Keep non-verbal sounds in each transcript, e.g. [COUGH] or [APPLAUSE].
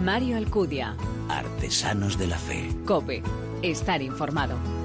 Mario Alcudia. Artesanos de la Fe. Cope. Estar informado.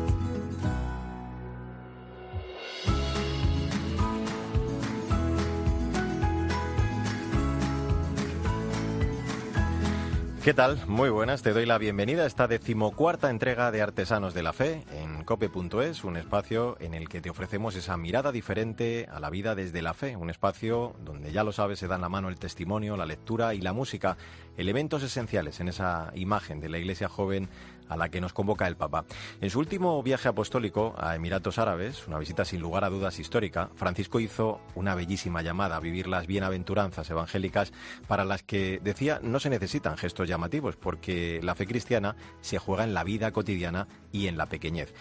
¿Qué tal? Muy buenas, te doy la bienvenida a esta decimocuarta entrega de Artesanos de la Fe en cope.es, un espacio en el que te ofrecemos esa mirada diferente a la vida desde la fe, un espacio donde ya lo sabes se dan la mano el testimonio, la lectura y la música, elementos esenciales en esa imagen de la iglesia joven a la que nos convoca el Papa. En su último viaje apostólico a Emiratos Árabes, una visita sin lugar a dudas histórica, Francisco hizo una bellísima llamada a vivir las bienaventuranzas evangélicas para las que, decía, no se necesitan gestos llamativos, porque la fe cristiana se juega en la vida cotidiana y en la pequeñez.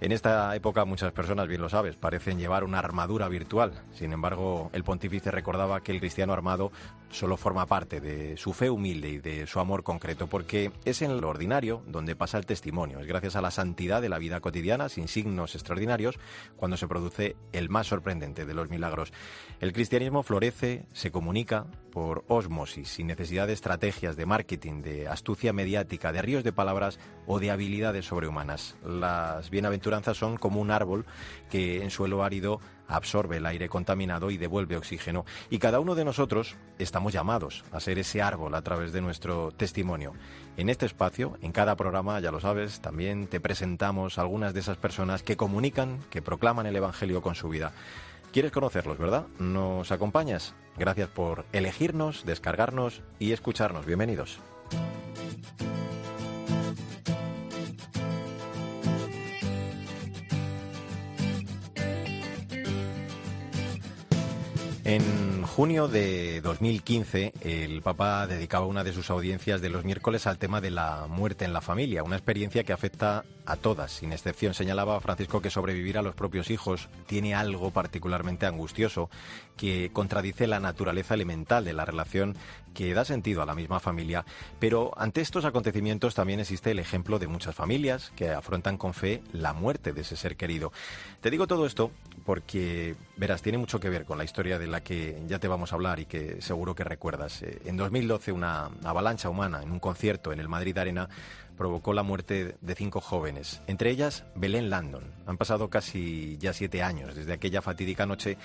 En esta época muchas personas, bien lo sabes, parecen llevar una armadura virtual. Sin embargo, el pontífice recordaba que el cristiano armado solo forma parte de su fe humilde y de su amor concreto, porque es en lo ordinario donde pasa el testimonio. Es gracias a la santidad de la vida cotidiana, sin signos extraordinarios, cuando se produce el más sorprendente de los milagros. El cristianismo florece, se comunica por ósmosis, sin necesidad de estrategias de marketing, de astucia mediática, de ríos de palabras o de habilidades sobrehumanas. Las bienaventuranzas son como un árbol que en suelo árido absorbe el aire contaminado y devuelve oxígeno. Y cada uno de nosotros estamos llamados a ser ese árbol a través de nuestro testimonio. En este espacio, en cada programa, ya lo sabes, también te presentamos algunas de esas personas que comunican, que proclaman el Evangelio con su vida. ¿Quieres conocerlos, verdad? ¿Nos acompañas? Gracias por elegirnos, descargarnos y escucharnos. Bienvenidos. En junio de 2015, el Papa dedicaba una de sus audiencias de los miércoles al tema de la muerte en la familia, una experiencia que afecta a todas, sin excepción. Señalaba Francisco que sobrevivir a los propios hijos tiene algo particularmente angustioso que contradice la naturaleza elemental de la relación que da sentido a la misma familia. Pero ante estos acontecimientos también existe el ejemplo de muchas familias que afrontan con fe la muerte de ese ser querido. Te digo todo esto porque, verás, tiene mucho que ver con la historia de la que ya te vamos a hablar y que seguro que recuerdas. Eh, en 2012 una avalancha humana en un concierto en el Madrid Arena provocó la muerte de cinco jóvenes, entre ellas Belén Landon. Han pasado casi ya siete años desde aquella fatídica noche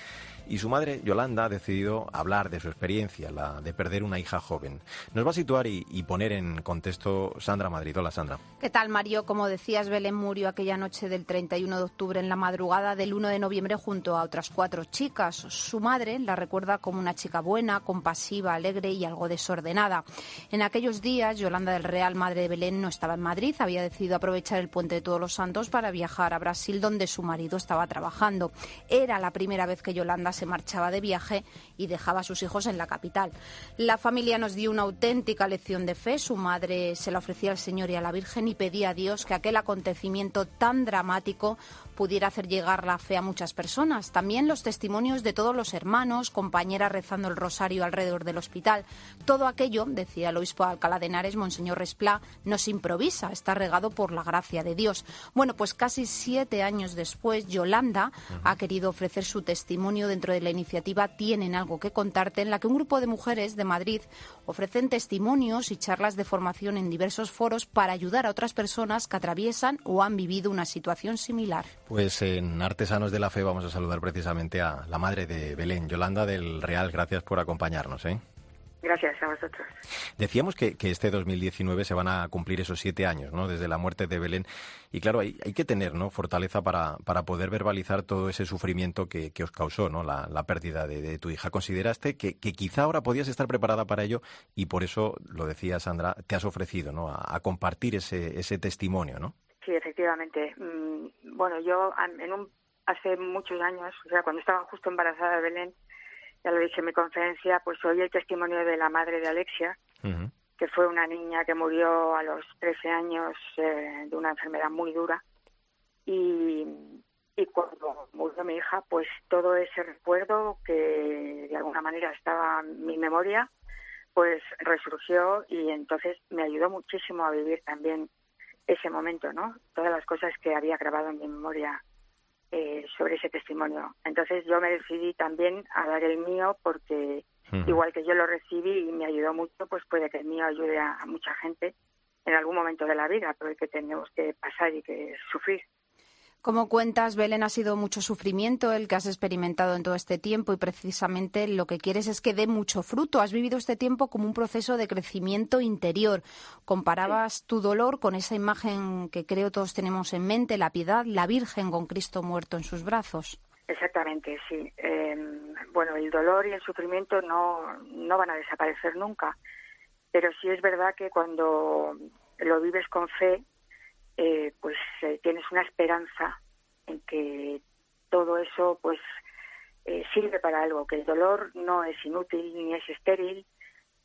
y su madre, Yolanda, ha decidido hablar de su experiencia, la de perder una hija joven. Nos va a situar y, poner en contexto Sandra Madrid. Hola, Sandra. ¿Qué tal, Mario? Como decías, Belén murió aquella noche del 31 de octubre en la madrugada del 1 de noviembre junto a otras cuatro chicas. Su madre la recuerda como una chica buena, compasiva, alegre y algo desordenada. En aquellos días, Yolanda del Real, madre de Belén, no estaba en Madrid, había decidido aprovechar el puente de Todos los Santos para viajar a Brasil, donde su marido estaba trabajando. Era la primera vez que Yolanda se marchaba de viaje y dejaba a sus hijos en la capital. La familia nos dio una auténtica lección de fe. Su madre se la ofrecía al Señor y a la Virgen y pedía a Dios que aquel acontecimiento tan dramático pudiera hacer llegar la fe a muchas personas. También los testimonios de todos los hermanos, compañeras rezando el rosario alrededor del hospital. Todo aquello, decía el obispo de Alcalá de Henares, Monseñor Resplá, no se improvisa, está regado por la gracia de Dios. Bueno, pues casi siete años después, Yolanda ha querido ofrecer su testimonio dentro de la iniciativa Tienen algo que contarte, en la que un grupo de mujeres de Madrid ofrecen testimonios y charlas de formación en diversos foros para ayudar a otras personas que atraviesan o han vivido una situación similar. Pues en Artesanos de la Fe vamos a saludar precisamente a la madre de Belén, Yolanda del Real. Gracias por acompañarnos. ¿eh? Gracias a vosotros. Decíamos que, este 2019 se van a cumplir esos siete años, ¿no? Desde la muerte de Belén. Y claro, hay, hay que tener, ¿no? Fortaleza para, para poder verbalizar todo ese sufrimiento que, os causó, ¿no? La, pérdida de, tu hija. ¿Consideraste que, quizá ahora podías estar preparada para ello y por eso, lo decía Sandra, te has ofrecido, ¿no? A, a compartir ese, ese testimonio, ¿no? Sí, efectivamente. Mm, bueno, yo en un, hace muchos años, o sea, cuando estaba justo embarazada de Belén, ya lo dije en mi conferencia, pues oí el testimonio de la madre de Alexia, que fue una niña que murió a los 13 años eh, de una enfermedad muy dura. Y, y cuando murió mi hija, pues todo ese recuerdo que de alguna manera estaba en mi memoria, pues resurgió y entonces me ayudó muchísimo a vivir también ese momento, ¿no? Todas las cosas que había grabado en mi memoria eh, sobre ese testimonio. Entonces yo me decidí también a dar el mío porque igual que yo lo recibí y me ayudó mucho, pues puede que el mío ayude a, a mucha gente en algún momento de la vida por el que tenemos que pasar y que sufrir. Como cuentas, Belén, ha sido mucho sufrimiento el que has experimentado en todo este tiempo y precisamente lo que quieres es que dé mucho fruto. Has vivido este tiempo como un proceso de crecimiento interior. Comparabas tu dolor con esa imagen que creo todos tenemos en mente, la piedad, la Virgen con Cristo muerto en sus brazos. Exactamente, sí. Em, bueno, el dolor y el sufrimiento no, no van a desaparecer nunca, pero sí es verdad que cuando lo vives con fe, eh, pues eh, tienes una esperanza en que todo eso pues eh, sirve para algo, que el dolor no es inútil ni es estéril,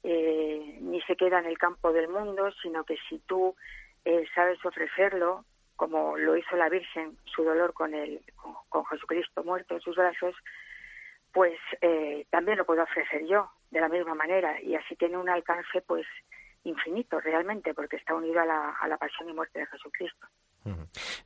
ni se queda en el campo del mundo, sino que si tú sabes ofrecerlo, como lo hizo la Virgen, su dolor con, el, con, Jesucristo muerto en sus brazos, pues también lo puedo ofrecer yo de la misma manera. Y así tiene un alcance pues infinito realmente, porque está unido a la, a la pasión y muerte de Jesucristo.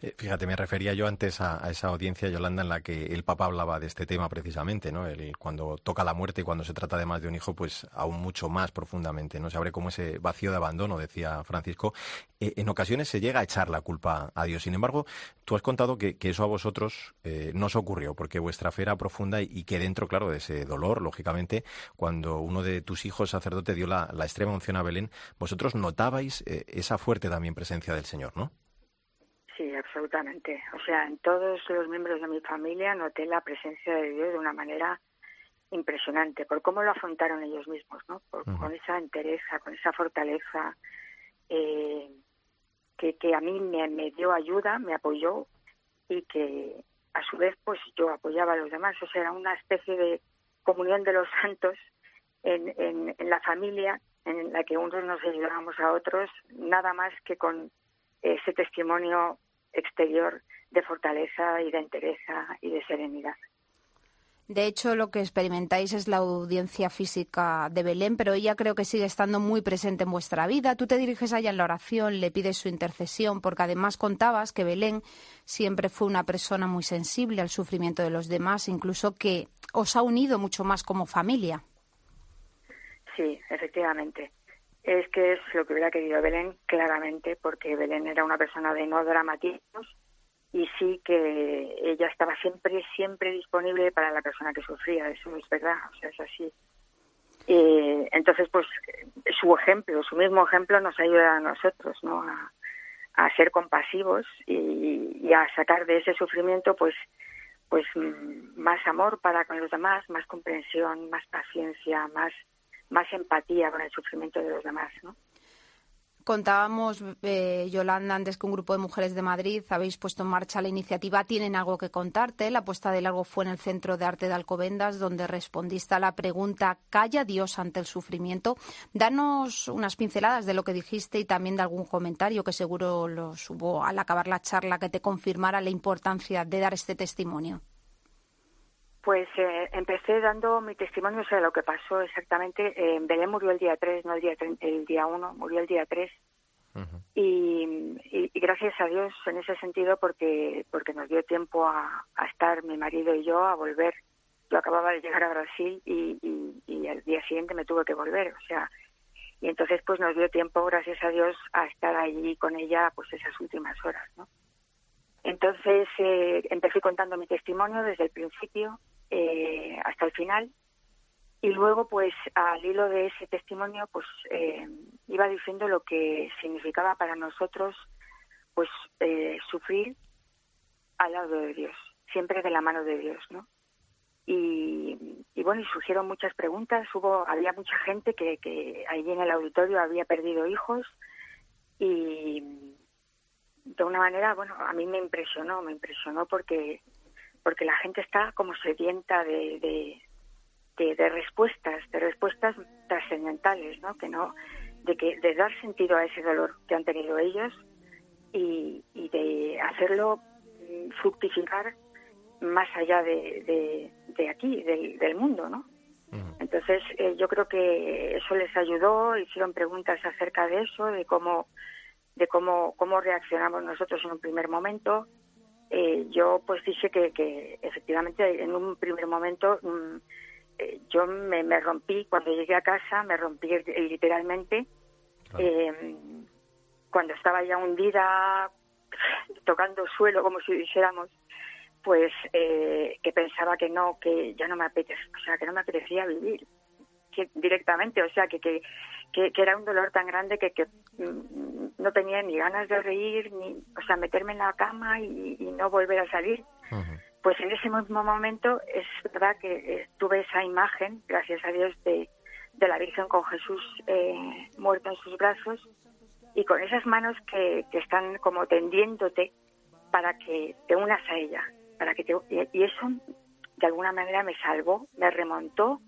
Eh, fíjate, me refería yo antes a, esa audiencia, Yolanda, en la que el Papa hablaba de este tema precisamente, ¿no? El, cuando toca la muerte y cuando se trata de más de un hijo, pues aún mucho más profundamente, ¿no? Se abre como ese vacío de abandono, decía Francisco. Eh, en ocasiones se llega a echar la culpa a Dios. Sin embargo, tú has contado que, eso a vosotros eh, no os ocurrió, porque vuestra fe era profunda y, que dentro, claro, de ese dolor, lógicamente, cuando uno de tus hijos sacerdote dio la extrema unción a Belén, vosotros notabais esa fuerte también presencia del Señor, ¿no? Sí, absolutamente. O sea, en todos los miembros de mi familia noté la presencia de Dios de una manera impresionante, por cómo lo afrontaron ellos mismos, ¿no? Con esa entereza, con esa fortaleza, eh, que, que a mí me, me dio ayuda, me apoyó y que a su vez pues yo apoyaba a los demás. O sea, era una especie de comunión de los santos en, en, en la familia en la que unos nos ayudábamos a otros, nada más que con ese testimonio exterior de fortaleza y de entereza y de serenidad. De hecho, lo que experimentáis es la audiencia física de Belén, pero ella creo que sigue estando muy presente en vuestra vida. Tú te diriges a ella en la oración, le pides su intercesión, porque además contabas que Belén siempre fue una persona muy sensible al sufrimiento de los demás, incluso que os ha unido mucho más como familia. Sí, efectivamente es que es lo que hubiera querido Belén claramente, porque Belén era una persona de no dramatismos y sí que ella estaba siempre, siempre disponible para la persona que sufría, eso es verdad, o sea, es así. Eh, entonces, pues su ejemplo, su mismo ejemplo nos ayuda a nosotros, ¿no? A, ser compasivos y, y, a sacar de ese sufrimiento, pues, pues mm, más amor para con los demás, más comprensión, más paciencia, más más empatía con el sufrimiento de los demás, ¿no? Contábamos, eh, Yolanda, antes que un grupo de mujeres de Madrid habéis puesto en marcha la iniciativa Tienen algo que contarte. La puesta de largo fue en el Centro de Arte de Alcobendas, donde respondiste a la pregunta ¿Calla Dios ante el sufrimiento? Danos unas pinceladas de lo que dijiste y también de algún comentario que seguro los hubo al acabar la charla que te confirmara la importancia de dar este testimonio. Pues eh, empecé dando mi testimonio sobre lo que pasó exactamente. Eh, Belén murió el día 3, no el día, el día 1, murió el día 3. y, y, gracias a Dios en ese sentido porque porque nos dio tiempo a, estar mi marido y yo a volver. Yo acababa de llegar a Brasil y, y, y al día siguiente me tuve que volver. O sea, y entonces pues nos dio tiempo, gracias a Dios, a estar allí con ella pues esas últimas horas, ¿no? Entonces eh, empecé contando mi testimonio desde el principio eh, hasta el final. Y luego, pues, al hilo de ese testimonio, pues, eh, iba diciendo lo que significaba para nosotros, pues, eh, sufrir al lado de Dios, siempre de la mano de Dios, ¿no? Y, bueno, y surgieron muchas preguntas. Hubo, había mucha gente que, que allí en el auditorio había perdido hijos y de una manera, bueno, a mí me impresionó, me impresionó porque porque la gente está como sedienta de, de, de, respuestas, de respuestas trascendentales, ¿no? Que no, de que de dar sentido a ese dolor que han tenido ellos y, y de hacerlo mm, fructificar más allá de, de, aquí, del, del, mundo, ¿no? Entonces, eh, yo creo que eso les ayudó, hicieron preguntas acerca de eso, de cómo, de cómo, cómo reaccionamos nosotros en un primer momento, eh, yo pues dije que, que, efectivamente en un primer momento mm, eh, yo me, me, rompí, cuando llegué a casa, me rompí literalmente. Eh, cuando estaba ya hundida, tocando suelo, como si dijéramos, pues eh, que pensaba que no, que ya no me apetecía, o sea, que no me apetecía vivir directamente, o sea, que, que, que, era un dolor tan grande que, que mm, no tenía ni ganas de reír, ni, o sea, meterme en la cama y, no volver a salir. Pues en ese mismo momento es verdad que eh, tuve esa imagen, gracias a Dios, de, de la Virgen con Jesús eh, muerto en sus brazos y con esas manos que, que están como tendiéndote para que te unas a ella, para que te, y eso de alguna manera me salvó, me remontó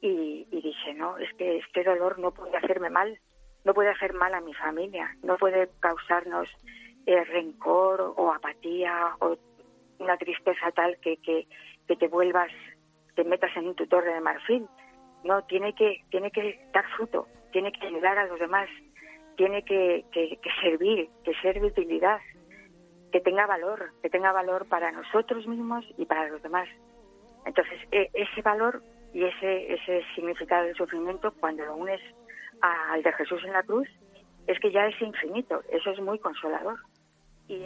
y, dije, no, es que este dolor no puede hacerme mal, no puede hacer mal a mi familia, no puede causarnos eh, rencor o apatía o una tristeza tal que, que, que te vuelvas, te metas en tu torre de marfil. No, tiene que, tiene que dar fruto, tiene que ayudar a los demás, tiene que, que, servir, que ser de utilidad, que tenga valor, que tenga valor para nosotros mismos y para los demás. Entonces, e, ese valor y ese, ese significado del sufrimiento, cuando lo unes al de Jesús en la cruz, es que ya es infinito. Eso es muy consolador. Y...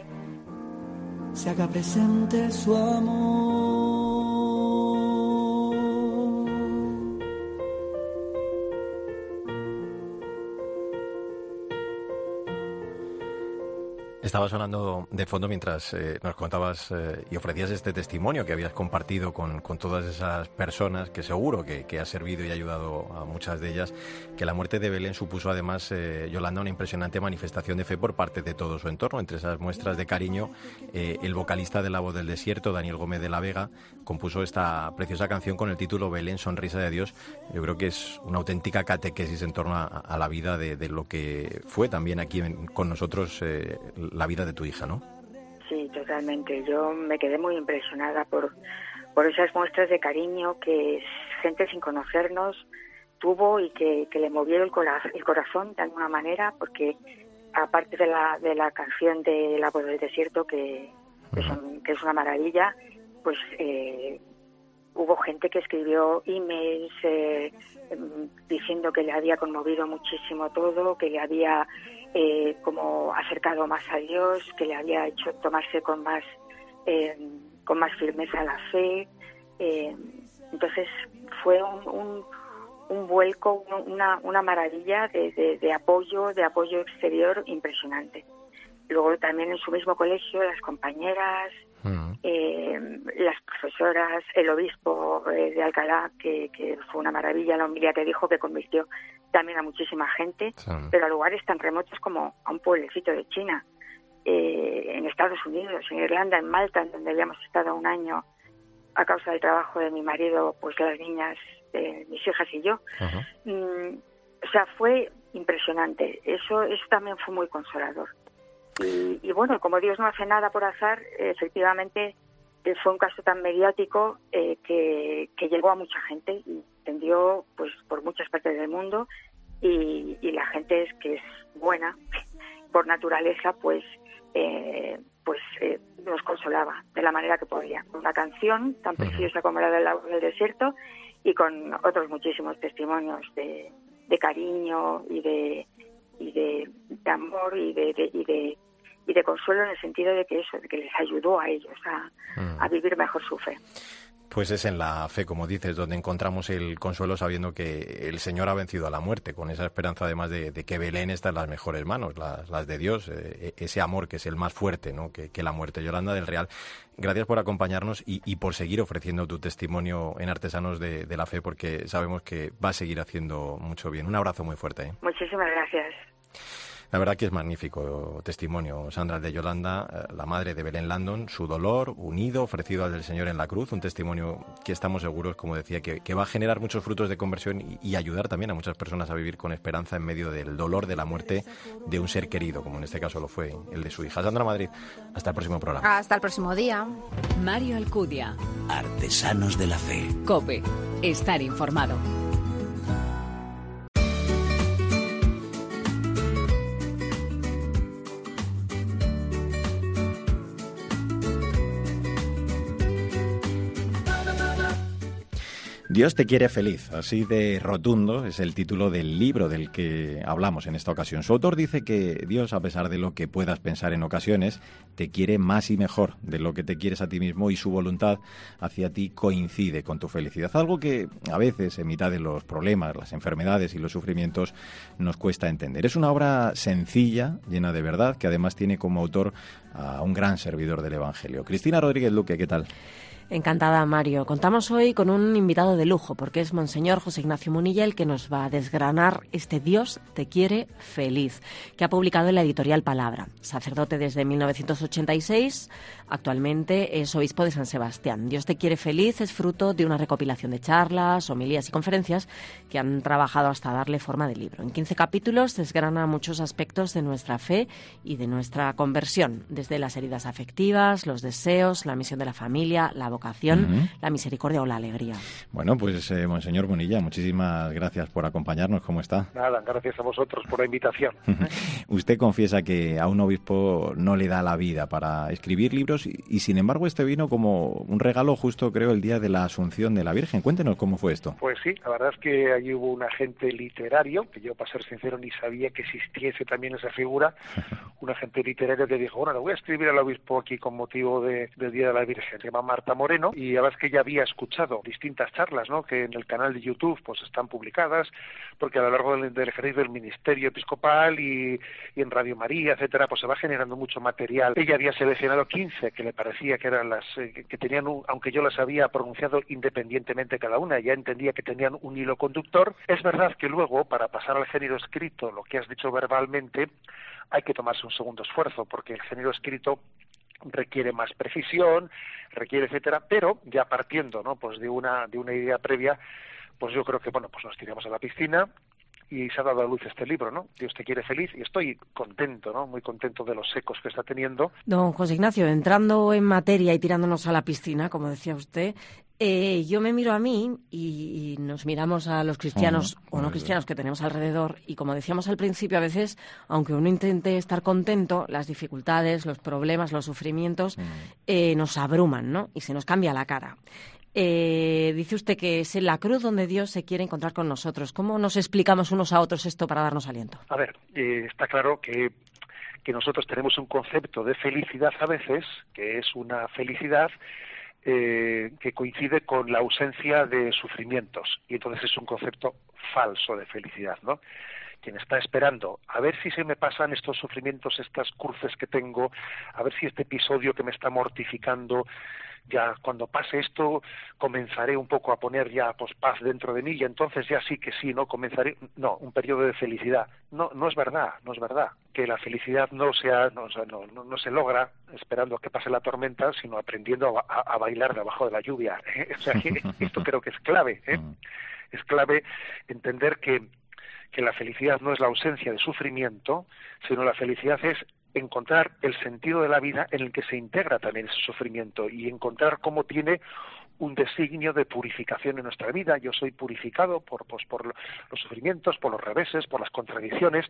Estaba sonando de fondo mientras eh, nos contabas eh, y ofrecías este testimonio que habías compartido con, con todas esas personas, que seguro que, que, ha servido y ayudado a muchas de ellas, que la muerte de Belén supuso además, eh, Yolanda, una impresionante manifestación de fe por parte de todo su entorno. Entre esas muestras de cariño, el vocalista de La Voz del Desierto, Daniel Gómez de la Vega, compuso esta preciosa canción con el título Belén, Sonrisa de Dios. Yo creo que es una auténtica catequesis en torno a, la vida de, de, lo que fue también aquí con nosotros la vida de tu hija, ¿no? Sí, totalmente. Yo me quedé muy impresionada por, por esas muestras de cariño que gente sin conocernos tuvo y que, le movieron el, el corazón de alguna manera, porque aparte de la, de la canción de La voz del desierto, que, que, es una maravilla, pues eh, hubo gente que escribió emails eh, em, diciendo que le había conmovido muchísimo todo, que le había eh, como acercado más a Dios, que le había hecho tomarse con más, eh, con más firmeza la fe. Eh, entonces fue un, un, vuelco, una, una maravilla de, de, apoyo, de apoyo exterior impresionante. Luego también en su mismo colegio las compañeras, mm. las profesoras, el obispo de Alcalá, que, que, fue una maravilla la homilía que dijo que convirtió también a muchísima gente, pero a lugares tan remotos como a un pueblecito de China, eh, en Estados Unidos, en Irlanda, en Malta, en donde habíamos estado un año a causa del trabajo de mi marido, pues las niñas, mis hijas y yo. Mm, o sea, fue impresionante. Eso, eso también fue muy consolador. Y, bueno, como Dios no hace nada por azar, efectivamente eh, fue un caso tan mediático eh, que, que llegó a mucha gente y extendió pues por muchas partes del mundo y, la gente es que es buena por naturaleza pues eh, pues eh, nos consolaba de la manera que podía con una canción tan preciosa como la del agua del desierto y con otros muchísimos testimonios de, de cariño y de y de, amor y de, y de y de consuelo en el sentido de que eso de que les ayudó a ellos a, a vivir mejor su fe pues es en la fe, como dices, donde encontramos el consuelo sabiendo que el Señor ha vencido a la muerte, con esa esperanza además de, que Belén está en las mejores manos, las, de Dios, eh, e, ese amor que es el más fuerte ¿no? que, la muerte. Yolanda del Real, gracias por acompañarnos y, por seguir ofreciendo tu testimonio en Artesanos de, la Fe, porque sabemos que va a seguir haciendo mucho bien. Un abrazo muy fuerte. ¿eh? Muchísimas gracias. La verdad que es magnífico testimonio, Sandra de Yolanda, eh, la madre de Belén Landon, su dolor unido, ofrecido al del Señor en la cruz, un testimonio que estamos seguros, como decía, que, va a generar muchos frutos de conversión y, ayudar también a muchas personas a vivir con esperanza en medio del dolor de la muerte de un ser querido, como en este caso lo fue el de su hija. Sandra Madrid, hasta el próximo programa. Hasta el próximo día. Mario Alcudia. Artesanos de la Fe. Cope. Estar informado. Dios te quiere feliz, así de rotundo es el título del libro del que hablamos en esta ocasión. Su autor dice que Dios, a pesar de lo que puedas pensar en ocasiones, te quiere más y mejor de lo que te quieres a ti mismo y su voluntad hacia ti coincide con tu felicidad. Algo que a veces, en mitad de los problemas, las enfermedades y los sufrimientos, nos cuesta entender. Es una obra sencilla, llena de verdad, que además tiene como autor a un gran servidor del Evangelio. Cristina Rodríguez Luque, ¿qué tal? Encantada, Mario. Contamos hoy con un invitado de lujo, porque es Monseñor José Ignacio Munilla el que nos va a desgranar este Dios te quiere feliz, que ha publicado en la editorial Palabra. Sacerdote desde 1986, actualmente es obispo de San Sebastián. Dios te quiere feliz es fruto de una recopilación de charlas, homilías y conferencias que han trabajado hasta darle forma de libro. En 15 capítulos desgrana muchos aspectos de nuestra fe y de nuestra conversión, desde las heridas afectivas, los deseos, la misión de la familia, la vocación la misericordia o la alegría. Bueno, pues, eh, Monseñor Bonilla, muchísimas gracias por acompañarnos. ¿Cómo está? Nada, gracias a vosotros por la invitación. [LAUGHS] Usted confiesa que a un obispo no le da la vida para escribir libros y, sin embargo, este vino como un regalo justo, creo, el día de la Asunción de la Virgen. Cuéntenos cómo fue esto. Pues sí, la verdad es que allí hubo un agente literario, que yo, para ser sincero, ni sabía que existiese también esa figura, [LAUGHS] un agente literario que dijo, bueno, le voy a escribir al obispo aquí con motivo del Día de la Virgen. Se llama Marta Moreno y la verdad es que ya había escuchado distintas charlas ¿no? que en el canal de YouTube pues están publicadas porque a lo largo del, ejercicio del ministerio episcopal y, en Radio María etcétera pues se va generando mucho material ella había seleccionado 15 que le parecía que eran las eh, que tenían aunque yo las había pronunciado independientemente cada una ya entendía que tenían un hilo conductor es verdad que luego para pasar al género escrito lo que has dicho verbalmente hay que tomarse un segundo esfuerzo porque el género escrito requiere más precisión, requiere etcétera, pero ya partiendo, ¿no? Pues de una de una idea previa, pues yo creo que bueno, pues nos tiramos a la piscina y se ha dado a luz este libro, ¿no? Dios te quiere feliz y estoy contento, ¿no? Muy contento de los ecos que está teniendo. Don José Ignacio, entrando en materia y tirándonos a la piscina, como decía usted, eh, yo me miro a mí y, nos miramos a los cristianos o no cristianos que tenemos alrededor y como decíamos al principio, a veces, aunque uno intente estar contento, las dificultades, los problemas, los sufrimientos mm. eh, nos abruman, ¿no? Y se nos cambia la cara. Eh, dice usted que es en la cruz donde Dios se quiere encontrar con nosotros. ¿Cómo nos explicamos unos a otros esto para darnos aliento? A ver, está claro que que nosotros tenemos un concepto de felicidad a veces, que es una felicidad eh, que coincide con la ausencia de sufrimientos y entonces es un concepto falso de felicidad, ¿no? Quien está esperando a ver si se me pasan estos sufrimientos, estas cruces que tengo, a ver si este episodio que me está mortificando ya cuando pase esto comenzaré un poco a poner ya pues paz dentro de mí y entonces ya sí que sí no comenzaré no un periodo de felicidad no no es verdad no es verdad que la felicidad no sea no, no, no, se logra esperando a que pase la tormenta sino aprendiendo a, bailar debajo de la lluvia o sea esto creo que es clave ¿eh? [LAUGHS] Mm. es clave entender que que la felicidad no es la ausencia de sufrimiento, sino la felicidad es encontrar el sentido de la vida en el que se integra también ese sufrimiento y encontrar cómo tiene un designio de purificación en nuestra vida. Yo soy purificado por, pues, los sufrimientos, por los reveses, por las contradicciones,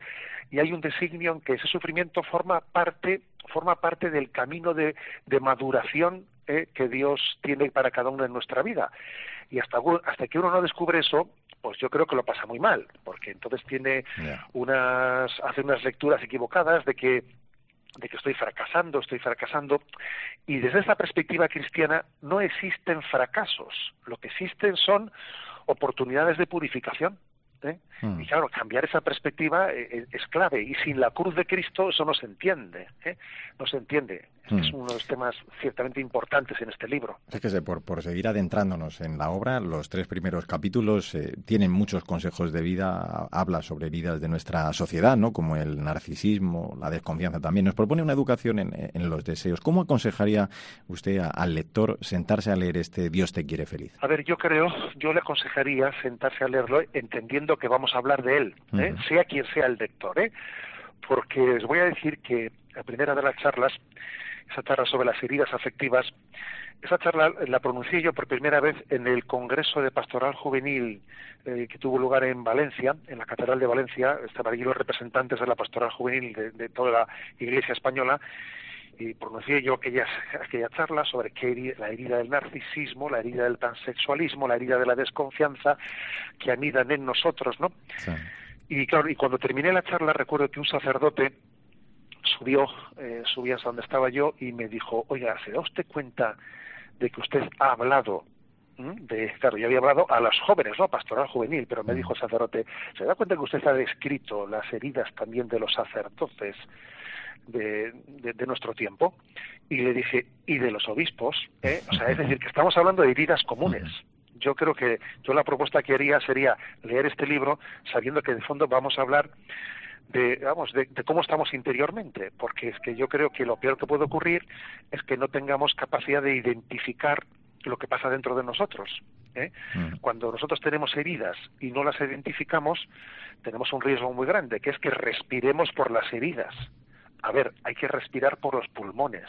y hay un designio en que ese sufrimiento forma parte, forma parte del camino de, de maduración eh, que Dios tiene para cada uno en nuestra vida. Y hasta, hasta que uno no descubre eso, pues yo creo que lo pasa muy mal, porque entonces tiene unas, hace unas lecturas equivocadas de que de que estoy fracasando, estoy fracasando. Y desde esa perspectiva cristiana no existen fracasos, lo que existen son oportunidades de purificación. ¿eh? Hmm. Y claro, cambiar esa perspectiva eh, eh, es clave. Y sin la cruz de Cristo eso no se entiende. No se entiende. Es hmm. uno de los temas ciertamente importantes en este libro. Fíjese, por, por seguir adentrándonos en la obra, los tres primeros capítulos tienen muchos consejos de vida. Habla sobre vidas de nuestra sociedad, ¿no? como el narcisismo, la desconfianza también. Nos propone una educación en, los deseos. ¿Cómo aconsejaría usted al lector sentarse a leer este Dios te quiere feliz? A ver, yo creo, yo le aconsejaría sentarse a leerlo entendiendo que vamos a hablar de él, ¿eh? sea quien sea el lector, ¿eh? porque les voy a decir que la primera de las charlas, esa charla sobre las heridas afectivas, esa charla la pronuncié yo por primera vez en el Congreso de Pastoral Juvenil eh, que tuvo lugar en Valencia, en la Catedral de Valencia, estaban allí los representantes de la Pastoral Juvenil de, toda la Iglesia española, y pronuncié yo aquella, aquella charla sobre que la herida del narcisismo, la herida del transexualismo, la herida de la desconfianza que anidan en nosotros, ¿no? Y claro, y cuando terminé la charla recuerdo que un sacerdote subió, eh, subía hasta donde estaba yo y me dijo, oiga, ¿se da usted cuenta de que usted ha hablado de, claro, yo había hablado a los jóvenes, ¿no? Pastoral juvenil, pero me dijo el sacerdote, ¿se da cuenta que usted ha descrito las heridas también de los sacerdotes de, de, nuestro tiempo? Y le dije, ¿y de los obispos? ¿eh? O sea, es decir, que estamos hablando de heridas comunes. Yo creo que yo la propuesta que haría sería leer este libro sabiendo que de fondo vamos a hablar de, vamos, de, cómo estamos interiormente, porque es que yo creo que lo peor que puede ocurrir es que no tengamos capacidad de identificar lo que pasa dentro de nosotros. ¿eh? Mm. Cuando nosotros tenemos heridas y no las identificamos, tenemos un riesgo muy grande, que es que respiremos por las heridas. A ver, hay que respirar por los pulmones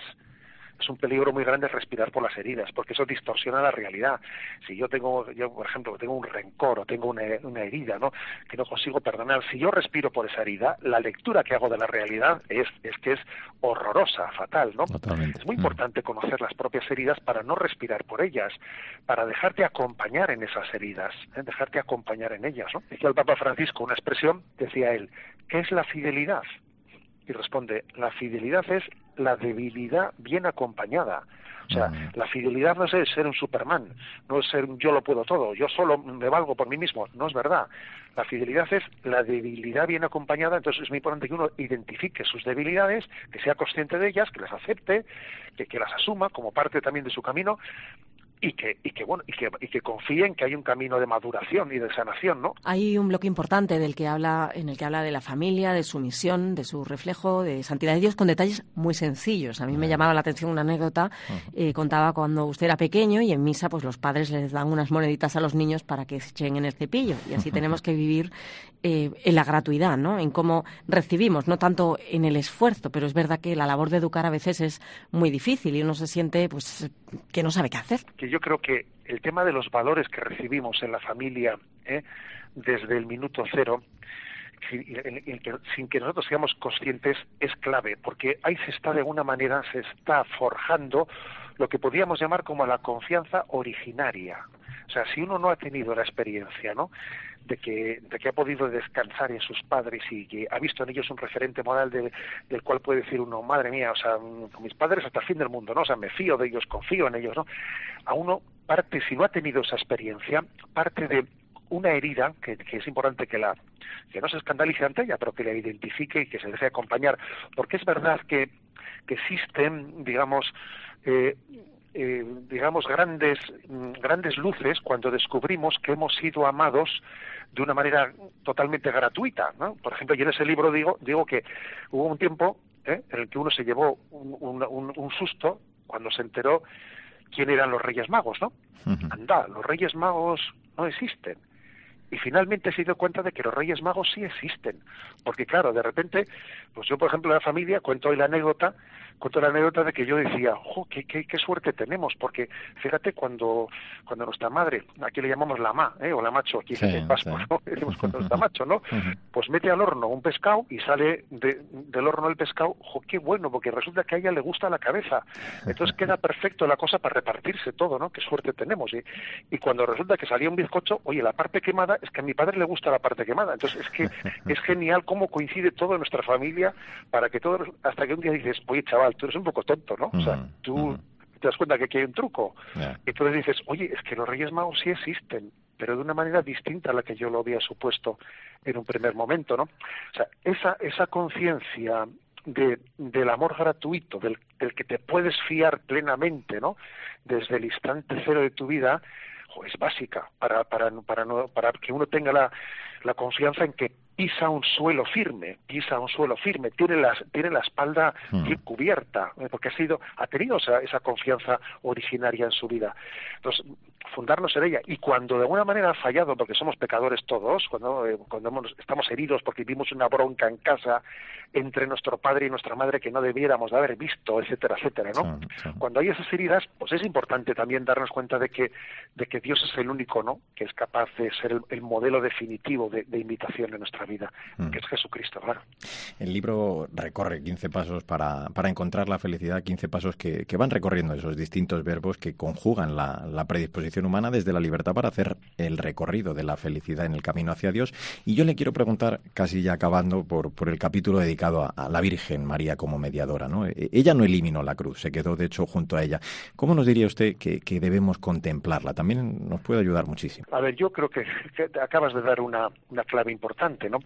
es un peligro muy grande respirar por las heridas, porque eso distorsiona la realidad. Si yo tengo, yo por ejemplo, tengo un rencor o tengo una, herida, ¿no? Que no consigo perdonar, si yo respiro por esa herida, la lectura que hago de la realidad es, es que es horrorosa, fatal, ¿no? Es muy mm. importante conocer las propias heridas para no respirar por ellas, para dejarte acompañar en esas heridas, ¿eh? dejarte acompañar en ellas, ¿no? Decía el Papa Francisco una expresión, decía él, ¿qué es la fidelidad? Y responde, la fidelidad es la debilidad bien acompañada. O sea, mm. la fidelidad no es ser un Superman, no es ser un yo lo puedo todo, yo solo me valgo por mí mismo, no es verdad. La fidelidad es la debilidad bien acompañada, entonces es muy importante que uno identifique sus debilidades, que sea consciente de ellas, que las acepte, que, que las asuma como parte también de su camino, y que, y que bueno y que, y que confíen que hay un camino de maduración y de sanación no hay un bloque importante del que habla en el que habla de la familia de su misión de su reflejo de santidad de Dios con detalles muy sencillos. A mí me llamaba la atención una anécdota eh, contaba cuando usted era pequeño y en misa pues los padres les dan unas moneditas a los niños para que se echen en el cepillo. Y así tenemos que vivir eh, en la gratuidad no en cómo recibimos no tanto en el esfuerzo pero es verdad que la labor de educar a veces es muy difícil y uno se siente pues que no sabe qué hacer yo creo que el tema de los valores que recibimos en la familia ¿eh? desde el minuto cero, sin, que nosotros seamos conscientes, es clave, porque ahí se está de alguna manera, se está forjando lo que podríamos llamar como la confianza originaria. O sea, si uno no ha tenido la experiencia, ¿no? De que, de que ha podido descansar en sus padres y que ha visto en ellos un referente moral del cual puede decir uno, madre mía, o sea, mis padres hasta el fin del mundo, ¿no? O sea, me fío de ellos, confío en ellos, ¿no? A uno parte, si no ha tenido esa experiencia, parte de una herida que, es importante que la que no se escandalice ante ella, pero que la identifique y que se deje acompañar, porque es verdad que, que existen, digamos, eh, eh, digamos, grandes, mm, grandes luces cuando descubrimos que hemos sido amados de una manera totalmente gratuita. ¿no? Por ejemplo, yo en ese libro digo, digo que hubo un tiempo ¿eh? en el que uno se llevó un, un, susto cuando se enteró quién eran los Reyes Magos, ¿no? Anda, los Reyes Magos no existen. Y finalmente se dio cuenta de que los Reyes Magos sí existen. Porque claro, de repente, pues yo por ejemplo en la familia cuento hoy la anécdota cuento la anécdota de que yo decía, ¡jo, qué, qué, qué, suerte tenemos! Porque fíjate, cuando, cuando nuestra madre, aquí le llamamos la ma, ¿eh? o la macho, aquí en Pascua, ¿no? Decimos cuando [LAUGHS] está macho, ¿no? Pues mete al horno un pescado y sale del horno el pescado, ¡jo, qué bueno! Porque resulta que a ella le gusta la cabeza. Entonces queda perfecto la cosa para repartirse todo, ¿no? ¡Qué suerte tenemos! Y, y cuando resulta que salía un bizcocho, oye, la parte quemada, es que a mi padre le gusta la parte quemada. Entonces es que [LAUGHS] es genial cómo coincide todo en nuestra familia para que todos, hasta que un día dices, oye, chaval, tú eres un poco tonto, ¿no? o sea, mm, tú mm. te das cuenta que aquí hay un truco. Y entonces dices, oye, es que los Reyes Magos sí existen, pero de una manera distinta a la que yo lo había supuesto en un primer momento, ¿no? O sea, esa, esa conciencia de, del amor gratuito, del, del, que te puedes fiar plenamente, ¿no? Desde el instante cero de tu vida, es básica para, para, para, no, para que uno tenga la, la confianza en que pisa un suelo firme, pisa un suelo firme, tiene la, tiene la espalda mm. bien cubierta, ¿eh? porque ha sido, ha tenido esa, esa, confianza originaria en su vida. Entonces, fundarnos en ella. Y cuando de alguna manera ha fallado, porque somos pecadores todos, cuando, eh, cuando estamos heridos porque vimos una bronca en casa entre nuestro padre y nuestra madre que no debiéramos de haber visto, etcétera, etcétera, ¿no? Cuando hay esas heridas, pues es importante también darnos cuenta de que, de que Dios es el único, ¿no? Que es capaz de ser el, modelo definitivo de, invitación en nuestra vida, mm. que es Jesucristo, claro. El libro recorre 15 pasos para, para encontrar la felicidad, 15 pasos que, que van recorriendo esos distintos verbos que conjugan la, la predisposición humana desde la libertad para hacer el recorrido de la felicidad en el camino hacia Dios. Y yo le quiero preguntar, casi ya acabando, por, por el capítulo dedicado a, la Virgen María como mediadora. ¿no? E, ella no eliminó la cruz, se quedó de hecho junto a ella. ¿Cómo nos diría usted que, debemos contemplarla? También nos puede ayudar muchísimo. A ver, yo creo que, acabas de dar una, una clave importante, ¿no?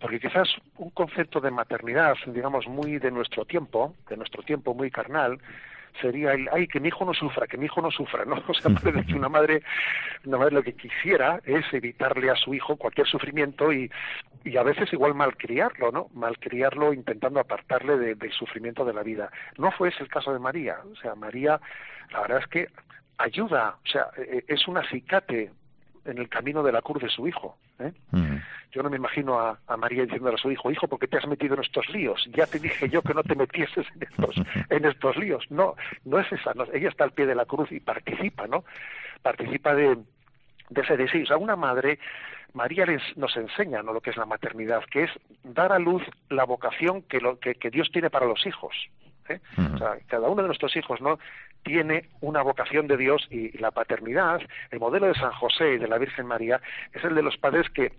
Porque quizás un concepto de maternidad, digamos, muy de nuestro tiempo, de nuestro tiempo muy carnal, sería el, ay, que mi hijo no sufra, que mi hijo no sufra, ¿no? [LAUGHS] O sea, puede decir una madre, una madre lo que quisiera es evitarle a su hijo cualquier sufrimiento y, y a veces igual malcriarlo, ¿no? Malcriarlo intentando apartarle del sufrimiento de la vida. No fue ese el caso de María, o sea, María, la verdad es que ayuda, o sea, e, e, es un acicate en el camino de la cruz de su hijo. ¿eh? Yo no me imagino a, María diciéndole a su hijo, hijo, ¿por qué te has metido en estos líos? Ya te dije yo que no te metieses en estos, [LAUGHS] en estos líos. No, no es esa. ella está al pie de la cruz y participa, ¿no? Participa de, de ese deseo. O sea, una madre, María les, nos enseña ¿no? lo que es la maternidad, que es dar a luz la vocación que, lo, que, que Dios tiene para los hijos. ¿eh? O sea, cada uno de nuestros hijos no tiene una vocación de Dios y, la paternidad, el modelo de San José y de la Virgen María es el de los padres que,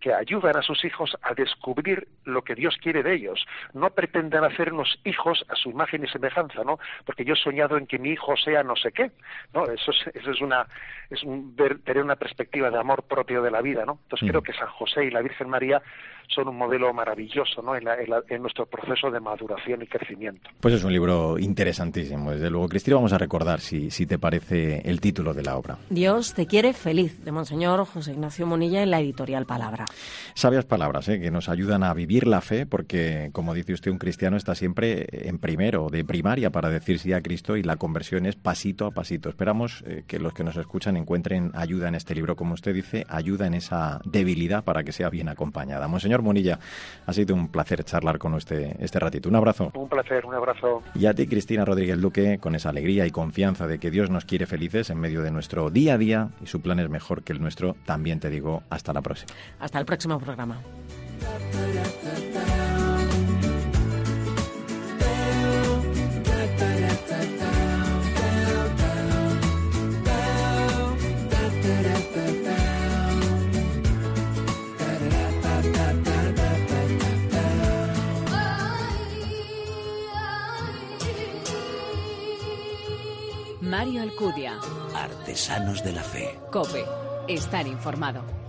que ayudan a sus hijos a descubrir lo que Dios quiere de ellos. No pretenden hacer unos hijos a su imagen y semejanza, ¿no? Porque yo he soñado en que mi hijo sea no sé qué, ¿no? Eso es, eso es una es un, tener una perspectiva de amor propio de la vida, ¿no? Entonces creo que San José y la Virgen María son un modelo maravilloso ¿no? en, nuestro proceso de maduración y crecimiento. Pues es un libro interesantísimo, desde luego. Cristina, vamos a recordar, si, si te parece, el título de la obra. Dios te quiere feliz, de Monseñor José Ignacio Monilla en la editorial Palabra. Sabias palabras ¿eh? que nos ayudan a vivir la fe, porque, como dice usted, un cristiano está siempre en primero, de primaria, para decir sí a Cristo y la conversión es pasito a pasito. Esperamos eh, que los que nos escuchan encuentren ayuda en este libro, como usted dice, ayuda en esa debilidad para que sea bien acompañada. Monseñor Monilla, ha sido un placer charlar con este, este ratito. Un abrazo. Un placer, un abrazo. Y a ti, Cristina Rodríguez Luque, con esa alegría y confianza de que Dios nos quiere felices en medio de nuestro día a día y su plan es mejor que el nuestro, también te digo hasta la próxima. Hasta el próximo programa. Mario Alcudia. Artesanos de la Fe. Cope. Estar informado.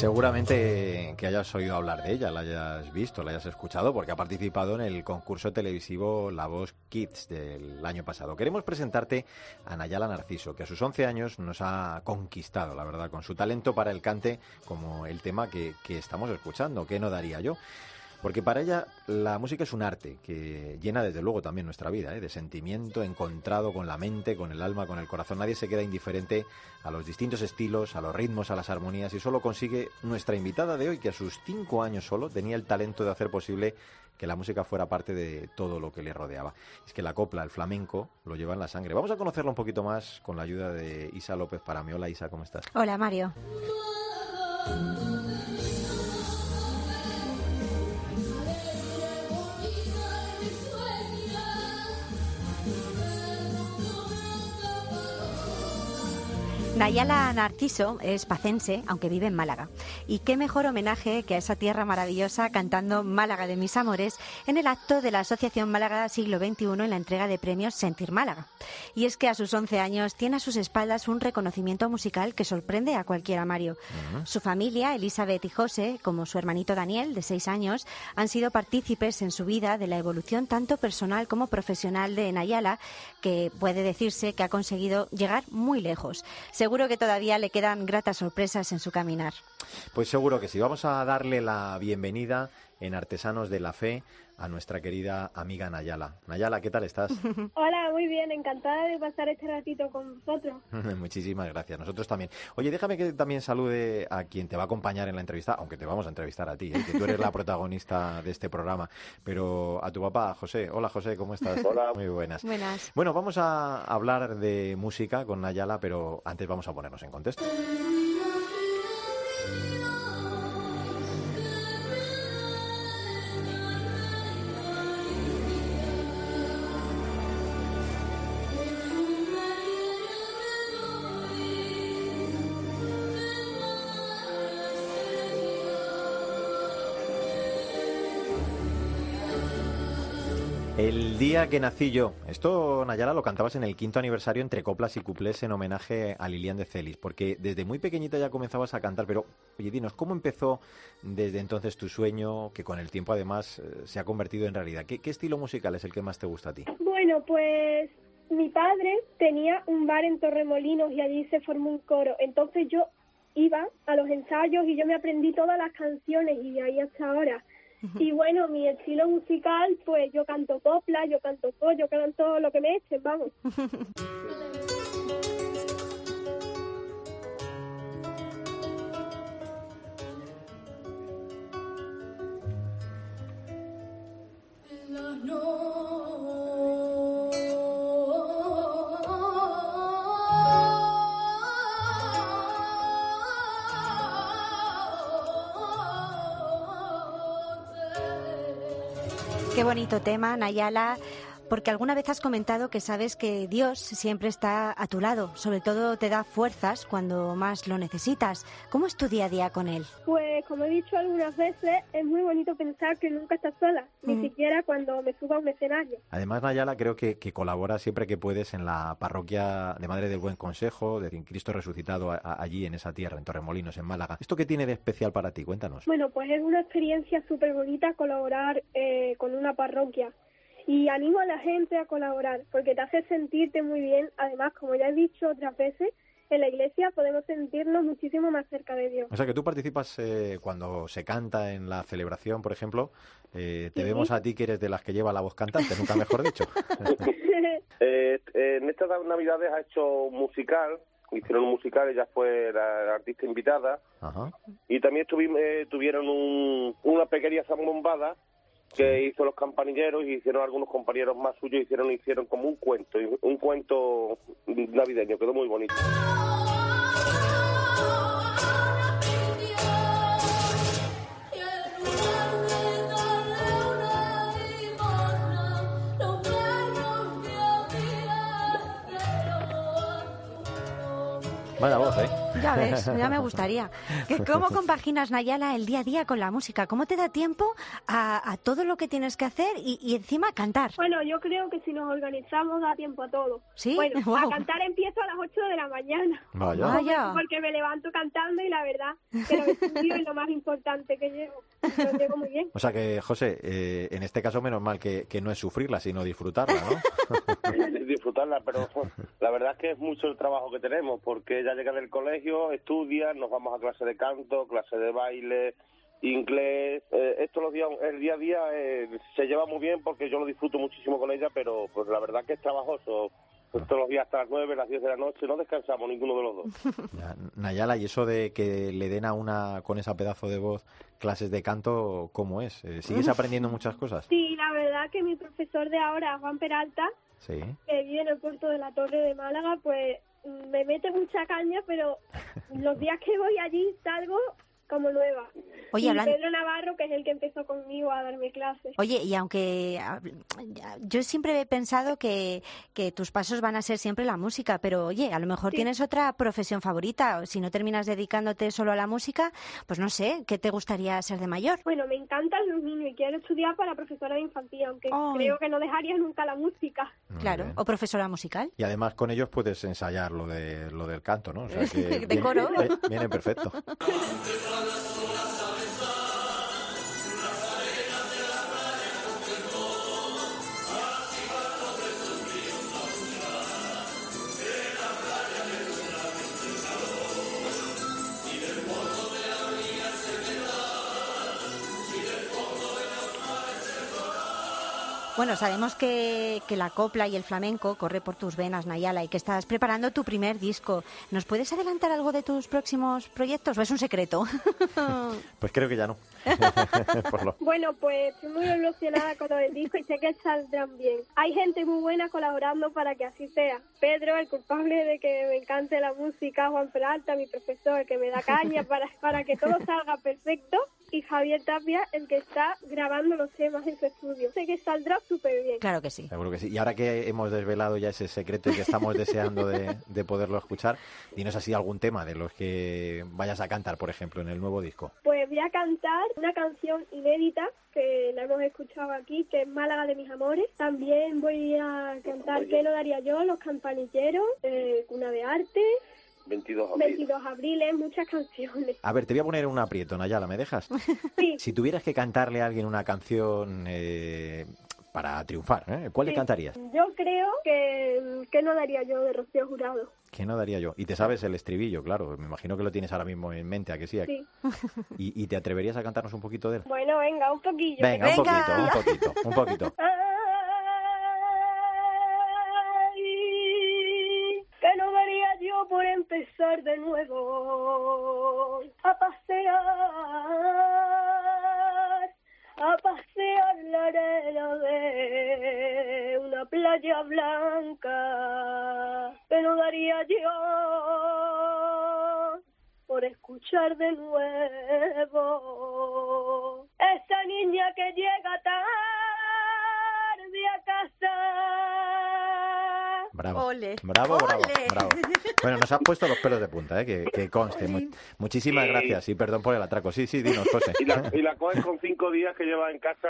Seguramente que hayas oído hablar de ella, la hayas visto, la hayas escuchado, porque ha participado en el concurso televisivo La Voz Kids del año pasado. Queremos presentarte a Nayala Narciso, que a sus 11 años nos ha conquistado, la verdad, con su talento para el cante, como el tema que, que estamos escuchando. ¿Qué no daría yo? Porque para ella la música es un arte que llena desde luego también nuestra vida, ¿eh? de sentimiento encontrado con la mente, con el alma, con el corazón. Nadie se queda indiferente a los distintos estilos, a los ritmos, a las armonías y solo consigue nuestra invitada de hoy, que a sus cinco años solo tenía el talento de hacer posible que la música fuera parte de todo lo que le rodeaba. Es que la copla, el flamenco, lo lleva en la sangre. Vamos a conocerlo un poquito más con la ayuda de Isa López para mí. Hola Isa, ¿cómo estás? Hola Mario. Nayala Narciso es pacense, aunque vive en Málaga. Y qué mejor homenaje que a esa tierra maravillosa cantando Málaga de mis amores en el acto de la Asociación Málaga Siglo XXI en la entrega de premios Sentir Málaga. Y es que a sus 11 años tiene a sus espaldas un reconocimiento musical que sorprende a cualquiera Mario. Su familia, Elizabeth y José, como su hermanito Daniel, de 6 años, han sido partícipes en su vida de la evolución tanto personal como profesional de Nayala, que puede decirse que ha conseguido llegar muy lejos seguro que todavía le quedan gratas sorpresas en su caminar. Pues seguro que sí. Vamos a darle la bienvenida en Artesanos de la Fe a nuestra querida amiga Nayala. Nayala, ¿qué tal estás? [LAUGHS] Hola, muy bien, encantada de pasar este ratito con vosotros. [LAUGHS] Muchísimas gracias, nosotros también. Oye, déjame que también salude a quien te va a acompañar en la entrevista, aunque te vamos a entrevistar a ti, ¿eh? que tú eres la [LAUGHS] protagonista de este programa, pero a tu papá, José. Hola, José, ¿cómo estás? Hola. Muy buenas. Buenas. Bueno, vamos a hablar de música con Nayala, pero antes vamos a ponernos en contexto. El día que nací yo. Esto, Nayara, lo cantabas en el quinto aniversario entre coplas y cuplés en homenaje a Lilian de Celis, porque desde muy pequeñita ya comenzabas a cantar, pero oye, dinos, ¿cómo empezó desde entonces tu sueño, que con el tiempo además eh, se ha convertido en realidad? ¿Qué, ¿Qué estilo musical es el que más te gusta a ti? Bueno, pues mi padre tenía un bar en Torremolinos y allí se formó un coro. Entonces yo iba a los ensayos y yo me aprendí todas las canciones y ahí hasta ahora. Y bueno, mi estilo musical, pues yo canto copla, yo canto pop, yo canto lo que me echen, vamos. [LAUGHS] Qué bonito tema, Nayala, porque alguna vez has comentado que sabes que Dios siempre está a tu lado, sobre todo te da fuerzas cuando más lo necesitas. ¿Cómo es tu día a día con Él? Pues como he dicho algunas veces, es muy bonito pensar que nunca estás sola, ni Mm. siquiera cuando me suba a un escenario. Además, Nayala, creo que, que colabora siempre que puedes en la parroquia de Madre del Buen Consejo, de Cristo resucitado a- a- allí en esa tierra, en Torremolinos, en Málaga. ¿Esto qué tiene de especial para ti? Cuéntanos. Bueno, pues es una experiencia súper bonita colaborar eh, con una parroquia y animo a la gente a colaborar porque te hace sentirte muy bien. Además, como ya he dicho otras veces, en la iglesia podemos sentirnos muchísimo más cerca de Dios. O sea que tú participas eh, cuando se canta en la celebración, por ejemplo. eh, te Sí. vemos a ti que eres de las que lleva la voz cantante, nunca mejor dicho. [LAUGHS] [LAUGHS] Eh, en estas navidades ha hecho un musical, hicieron un musical, ella fue la, artista invitada, Ajá. y también tuvim- eh, tuvieron un- una pequeña zambombada que hizo los campanilleros y hicieron algunos compañeros más suyos, hicieron hicieron como un cuento, un cuento navideño, quedó muy bonito. Vaya voz, ¿eh? Ya ves, [LAUGHS] ya me gustaría. ¿Cómo compaginas, Nayala, el día a día con la música? ¿Cómo te da tiempo a, a todo lo que tienes que hacer y, y encima cantar? Bueno, yo creo que si nos organizamos da tiempo a todo. ¿Sí? Bueno, Wow. a cantar empiezo a las 8 de la mañana. Vaya. Vaya. Porque me levanto cantando y la verdad que lo estudio es lo más importante que llevo. Lo llevo muy bien. O sea que, José, eh, en este caso menos mal que, que no es sufrirla, sino disfrutarla, ¿no? [LAUGHS] disfrutarla, pero la verdad es que es mucho el trabajo que tenemos, porque ella llega del colegio, estudia, nos vamos a clase de canto, clase de baile, inglés, eh, esto los días, el día a día eh, se lleva muy bien porque yo lo disfruto muchísimo con ella, pero pues la verdad que es trabajoso. Pues, todos los días hasta las nueve, las diez de la noche, no descansamos ninguno de los dos. [LAUGHS] Ya, Nayala, y eso de que le den a una con esa pedazo de voz clases de canto, ¿cómo es? Eh, ¿Sigues [LAUGHS] aprendiendo muchas cosas? Sí, la verdad que mi profesor de ahora, Juan Peralta, Sí. que vive en el puerto de la Torre de Málaga, pues me mete mucha caña, pero [LAUGHS] los días que voy allí salgo como nueva. Oye, y hablando- Pedro Navarro, que es el que empezó conmigo a darme clases. Oye, y aunque yo siempre he pensado que, que tus pasos van a ser siempre la música, pero oye, a lo mejor Sí. tienes otra profesión favorita, o si no terminas dedicándote solo a la música, pues no sé, ¿qué te gustaría ser de mayor? Bueno, me encantan los niños y quiero estudiar para profesora de infantil, aunque creo que no dejaría nunca la música. Muy Claro, bien. o profesora musical. Y además con ellos puedes ensayar lo de lo del canto, ¿no? O sea [LAUGHS] que De viene- coro. viene perfecto. [LAUGHS] Rasulullah Bueno, sabemos que, que, la copla y el flamenco corre por tus venas, Nayala, y que estás preparando tu primer disco. ¿Nos puedes adelantar algo de tus próximos proyectos o es un secreto? [LAUGHS] pues creo que ya no. [LAUGHS] Bueno, pues estoy muy ilusionada con el disco y sé que saldrán bien. Hay gente muy buena colaborando para que así sea. Pedro, el culpable de que me encante la música, Juan Peralta, mi profesor, que me da caña [LAUGHS] para, para que todo salga perfecto y Javier Tapia, el que está grabando los temas en su estudio. Sé que saldrá súper bien. Claro que sí. Seguro que sí. Y ahora que hemos desvelado ya ese secreto y que estamos deseando de, de, poderlo escuchar, dinos así algún tema de los que vayas a cantar, por ejemplo, en el nuevo disco. Pues voy a cantar una canción inédita que la hemos escuchado aquí, que es Málaga de mis amores. También voy a cantar ¿Qué no daría yo? Los campanilleros, eh, Cuna de Arte 22 abril. 22 abriles, muchas canciones. A ver, te voy a poner un aprieto, Nayala, ¿me dejas? [LAUGHS] Sí. Si tuvieras que cantarle a alguien una canción eh, para triunfar, ¿eh? ¿cuál Sí. le cantarías? Yo creo que, que no daría yo de Rocío Jurado. ¿Qué no daría yo? Y te sabes el estribillo, claro. Me imagino que lo tienes ahora mismo en mente, ¿a que sí? Sí. ¿Y, y te atreverías a cantarnos un poquito de él? Bueno, venga, un poquillo. Venga, un Venga. poquito, un poquito, un poquito. [LAUGHS] empezar de nuevo a pasear, a pasear la arena de una playa blanca, no daría yo por escuchar de nuevo esa niña que llega tarde a casa. Bravo. Ole. Bravo, bravo, Ole. bravo. Bueno, nos has puesto los pelos de punta, ¿eh? que, que conste. Mu- muchísimas Sí. gracias y perdón por el atraco. Sí, sí, dinos, José. Y la, y la coges con cinco días que lleva en casa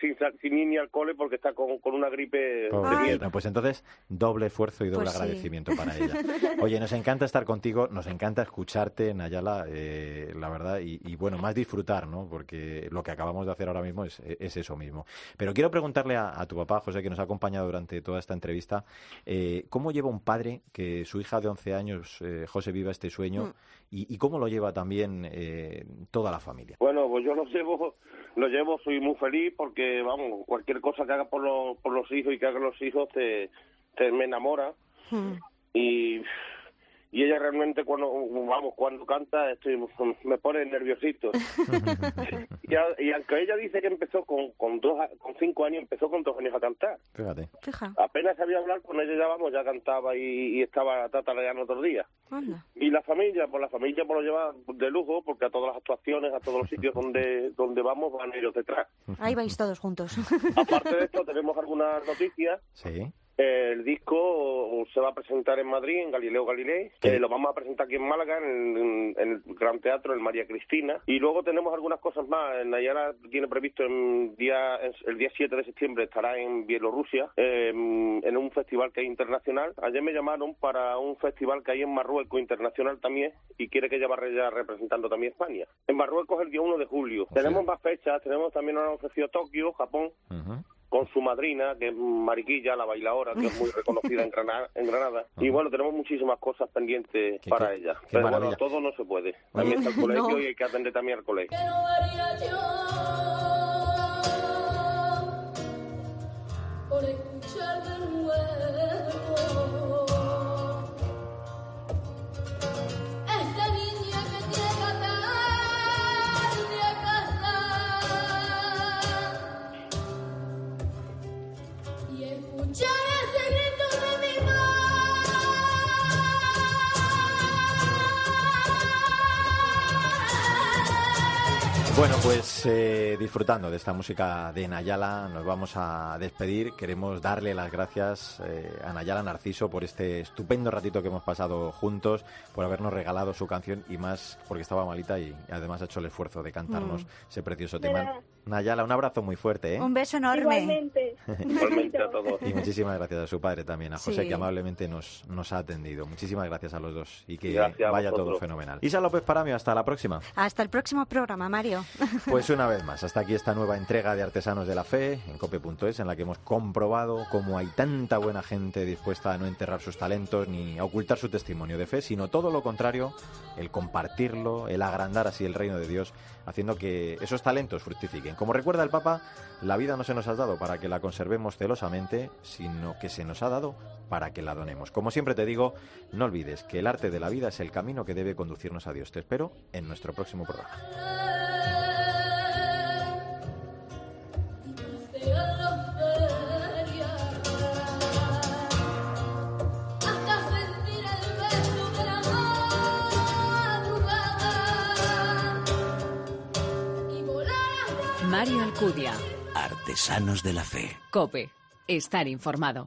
sin, sin ir ni al cole porque está con, con una gripe de. Pues entonces, doble esfuerzo y doble Pues sí. agradecimiento para ella. [LAUGHS] Oye, nos encanta estar contigo, nos encanta escucharte, Nayala, eh, la verdad, y, y, bueno, más disfrutar, ¿no? Porque lo que acabamos de hacer ahora mismo es, es eso mismo. Pero quiero preguntarle a, a tu papá, José, que nos ha acompañado durante toda esta entrevista, eh, ¿cómo lleva un padre que su hija de 11 años, eh, José, viva este sueño? Mm. Y, y cómo lo lleva también eh, toda la familia? Bueno, pues yo lo llevo, lo llevo, soy muy feliz porque, vamos, cualquier cosa que haga por los, por los hijos y que hagan los hijos te, te me enamora Mm. y y ella realmente cuando vamos cuando canta estoy [LAUGHS] me pone nerviosito [LAUGHS] y, a- y aunque ella dice que empezó con con dos a- con cinco años empezó con dos años a cantar Fíjate. Fija, apenas sabía hablar con ella ya vamos ya cantaba y, y estaba tatarareando otros días anda. y la familia, pues la familia pues lo lleva de lujo porque a todas las actuaciones, a todos los sitios donde donde vamos van ellos detrás. Ahí vais todos juntos. Aparte de esto tenemos algunas noticias. Sí. El disco se va a presentar en Madrid, en Galileo Galilei. Eh, lo vamos a presentar aquí en Málaga, en, en- en el Gran Teatro, en María Cristina. Y luego tenemos algunas cosas más. Nayara tiene previsto en día, el día 7 de septiembre estará en Bielorrusia, eh, en un festival que hay internacional. Ayer me llamaron para un festival que hay en Marruecos internacional también y quiere que ella vaya representando también España. En Marruecos el día 1 de julio. Tenemos más fechas, tenemos también una ofrecido Tokio, Japón. Con su madrina, que es Mariquilla, la bailadora, que es muy [LAUGHS] reconocida en Granada. En Granada. Y bueno, tenemos muchísimas cosas pendientes Qué- para qué- ella. qué Pero bueno, todo no se puede. También está el colegio No. y hay que atender también al colegio. por Bueno, pues eh, disfrutando de esta música de Nayala, nos vamos a despedir. Queremos darle las gracias eh, a Nayala Narciso por este estupendo ratito que hemos pasado juntos, por habernos regalado su canción y más porque estaba malita y además ha hecho el esfuerzo de cantarnos Mm. ese precioso tema. Nayala, un abrazo muy fuerte, ¿eh? Un beso enorme. Igualmente. Igualmente a todos. Y muchísimas gracias a su padre también, a José, Sí. que amablemente nos, nos ha atendido. Muchísimas gracias a los dos y que Gracias vaya todo fenomenal. Isa López Paramio, hasta la próxima. Hasta el próximo programa, Mario. [LAUGHS] Pues una vez más, hasta aquí esta nueva entrega de Artesanos de la Fe en cope.es, en la que hemos comprobado cómo hay tanta buena gente dispuesta a no enterrar sus talentos ni a ocultar su testimonio de fe, sino todo lo contrario, el compartirlo, el agrandar así el reino de Dios, haciendo que esos talentos fructifiquen. Como recuerda el Papa, la vida no se nos ha dado para que la conservemos celosamente, sino que se nos ha dado para que la donemos. Como siempre te digo, no olvides que el arte de la vida es el camino que debe conducirnos a Dios. Te espero en nuestro próximo programa. Mario Alcudia. Artesanos de la Fe. Cope. Estar informado.